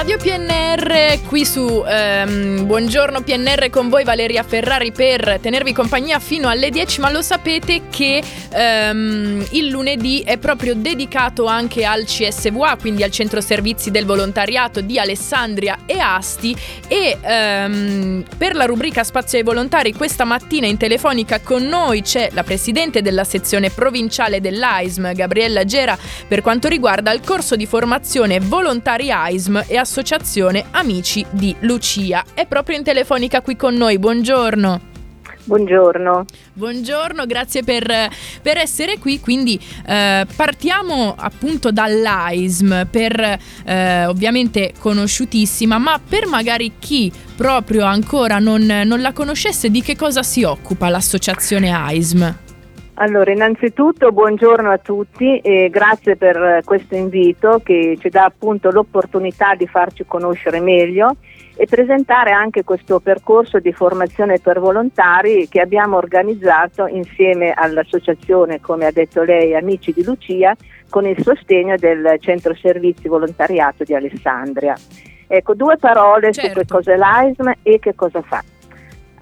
Radio PNR qui su ehm, Buongiorno PNR con voi Valeria Ferrari per tenervi compagnia fino alle 10 ma lo sapete che ehm, il lunedì è proprio dedicato anche al CSVA quindi al Centro Servizi del Volontariato di Alessandria e Asti e ehm, per la rubrica Spazio ai Volontari questa mattina in telefonica con noi c'è la Presidente della sezione provinciale dell'AISM Gabriella Gera per quanto riguarda il corso di formazione Volontari AISM e Associazione Amici di Lucia. È proprio in telefonica qui con noi, buongiorno. Buongiorno. Buongiorno, grazie per, per essere qui. Quindi eh, partiamo appunto dall'AISM, per eh, ovviamente conosciutissima, ma per magari chi proprio ancora non, non la conoscesse, di che cosa si occupa l'associazione AISM? Allora, innanzitutto buongiorno a tutti e grazie per questo invito che ci dà appunto l'opportunità di farci conoscere meglio e presentare anche questo percorso di formazione per volontari che abbiamo organizzato insieme all'associazione, come ha detto lei, Amici di Lucia, con il sostegno del Centro Servizi Volontariato di Alessandria. Ecco, due parole certo. su che cos'è l'AISM e che cosa fa.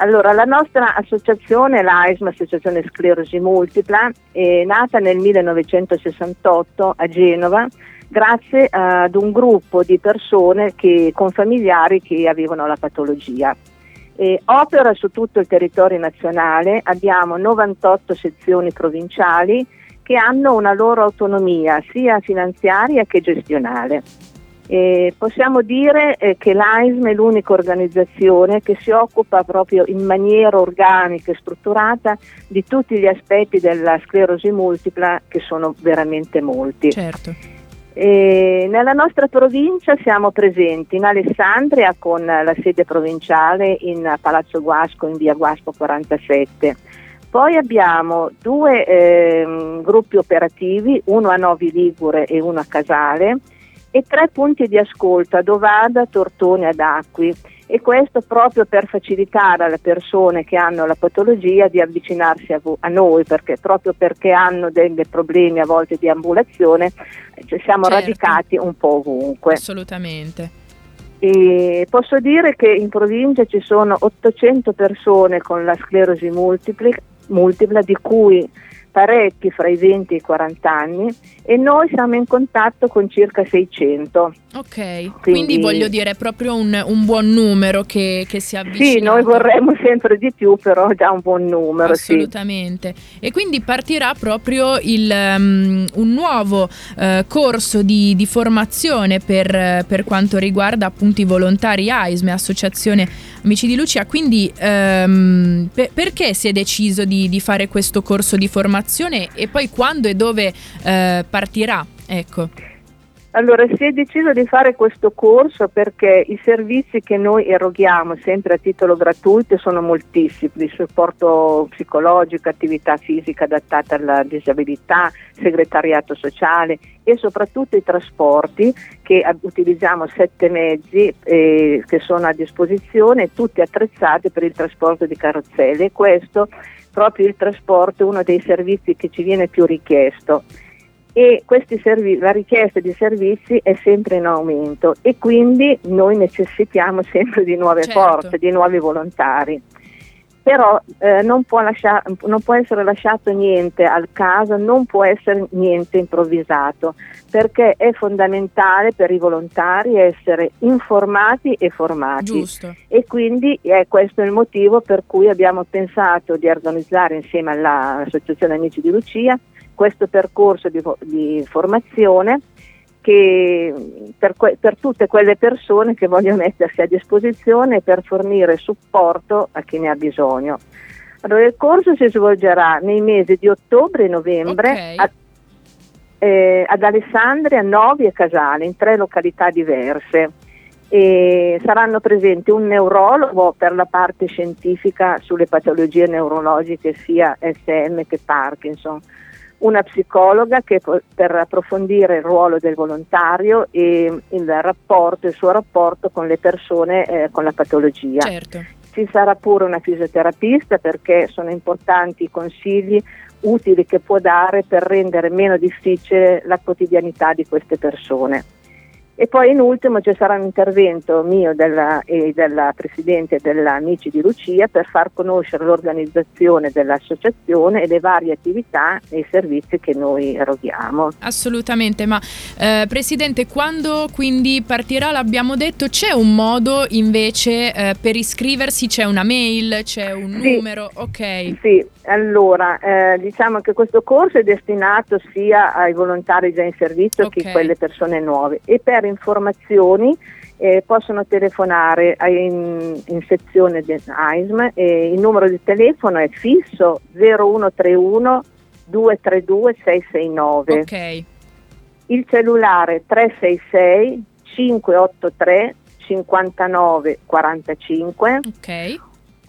Allora, la nostra associazione, l'AISM, Associazione Sclerosi Multipla, è nata nel 1968 a Genova grazie ad un gruppo di persone che, con familiari che avevano la patologia. E opera su tutto il territorio nazionale, abbiamo 98 sezioni provinciali che hanno una loro autonomia sia finanziaria che gestionale. E possiamo dire eh, che l'AISM è l'unica organizzazione che si occupa proprio in maniera organica e strutturata di tutti gli aspetti della sclerosi multipla che sono veramente molti. Certo. E nella nostra provincia siamo presenti in Alessandria con la sede provinciale in Palazzo Guasco in via Guasco 47. Poi abbiamo due eh, gruppi operativi, uno a Novi Ligure e uno a Casale e tre punti di ascolto a Dovada, Tortone ad Acqui e questo proprio per facilitare alle persone che hanno la patologia di avvicinarsi a, a noi perché proprio perché hanno dei problemi a volte di ambulazione cioè siamo certo. radicati un po' ovunque. Assolutamente. E posso dire che in provincia ci sono 800 persone con la sclerosi multipla, multipla di cui parecchi fra i 20 e i 40 anni e noi siamo in contatto con circa 600. Ok, quindi, quindi voglio dire proprio un, un buon numero che, che si avvicina. Sì, noi vorremmo sempre di più, però già un buon numero. Assolutamente. Sì. E quindi partirà proprio il, um, un nuovo uh, corso di, di formazione per, per, quanto riguarda appunto i volontari AISM, Associazione Amici di Lucia. Quindi um, per, perché si è deciso di, di, fare questo corso di formazione e poi quando e dove uh, partirà? Ecco. Allora, si è deciso di fare questo corso perché i servizi che noi eroghiamo sempre a titolo gratuito sono moltissimi, supporto psicologico, attività fisica adattata alla disabilità, segretariato sociale e soprattutto i trasporti che utilizziamo sette mezzi eh, che sono a disposizione, tutti attrezzati per il trasporto di carrozzelle questo proprio il trasporto uno dei servizi che ci viene più richiesto e servi- la richiesta di servizi è sempre in aumento e quindi noi necessitiamo sempre di nuove certo. forze, di nuovi volontari. Però eh, non, può lascia- non può essere lasciato niente al caso, non può essere niente improvvisato, perché è fondamentale per i volontari essere informati e formati. Giusto. E quindi è questo il motivo per cui abbiamo pensato di organizzare insieme all'Associazione Amici di Lucia questo percorso di, di formazione che per, que- per, tutte quelle persone che vogliono mettersi a disposizione per fornire supporto a chi ne ha bisogno. Allora, il corso si svolgerà nei mesi di ottobre e novembre okay. a, eh, ad Alessandria, Novi e Casale, in tre località diverse. E saranno presenti un neurologo per la parte scientifica sulle patologie neurologiche sia SM che Parkinson, una psicologa che, per approfondire il ruolo del volontario e il rapporto, il suo rapporto con le persone eh, con la patologia. Certo. Ci sarà pure una fisioterapista perché sono importanti i consigli utili che può dare per rendere meno difficile la quotidianità di queste persone. E poi in ultimo ci sarà un intervento mio della, e della Presidente dell'Amici di Lucia per far conoscere l'organizzazione dell'associazione e le varie attività e i servizi che noi eroghiamo. Assolutamente, ma eh, Presidente, quando quindi partirà, l'abbiamo detto, c'è un modo invece eh, per iscriversi, c'è una mail, c'è un sì, numero, ok? Sì, allora eh, diciamo che questo corso è destinato sia ai volontari già in servizio okay. che a quelle persone nuove e per informazioni eh, possono telefonare in, in sezione di AISM e il numero di telefono è fisso 0131 232 669. Ok. Il cellulare 366 583 59 45. Ok.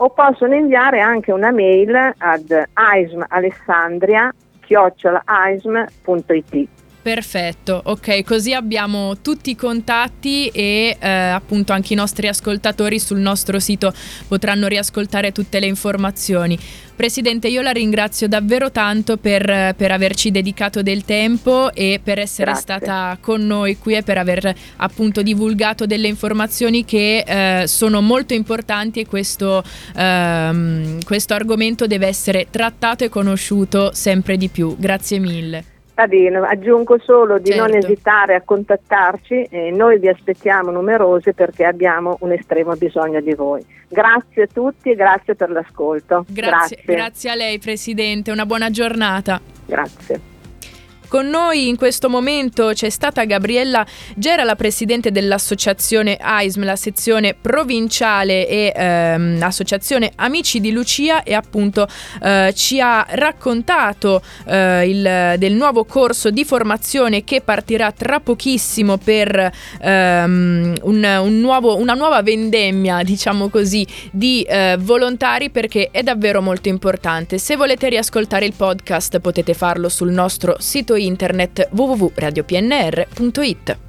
O possono inviare anche una mail ad aismalessandria.it. Perfetto, ok, così abbiamo tutti i contatti e eh, appunto anche i nostri ascoltatori sul nostro sito potranno riascoltare tutte le informazioni. Presidente, io la ringrazio davvero tanto per, per averci dedicato del tempo e per essere Grazie. stata con noi qui e per aver appunto divulgato delle informazioni che eh, sono molto importanti e questo, ehm, questo argomento deve essere trattato e conosciuto sempre di più. Grazie mille. Va bene, aggiungo solo di certo. non esitare a contattarci, eh, noi vi aspettiamo numerosi perché abbiamo un estremo bisogno di voi. Grazie a tutti e grazie per l'ascolto. Grazie, grazie. grazie a lei Presidente, una buona giornata. Grazie. Con noi in questo momento c'è stata Gabriella Gera, la presidente dell'associazione AISM, la sezione provinciale e ehm, associazione Amici di Lucia e appunto eh, ci ha raccontato eh, il, del nuovo corso di formazione che partirà tra pochissimo per ehm, un, un nuovo, una nuova vendemmia, diciamo così, di eh, volontari perché è davvero molto importante. Se volete riascoltare il podcast potete farlo sul nostro sito internet www.radiopnr.it.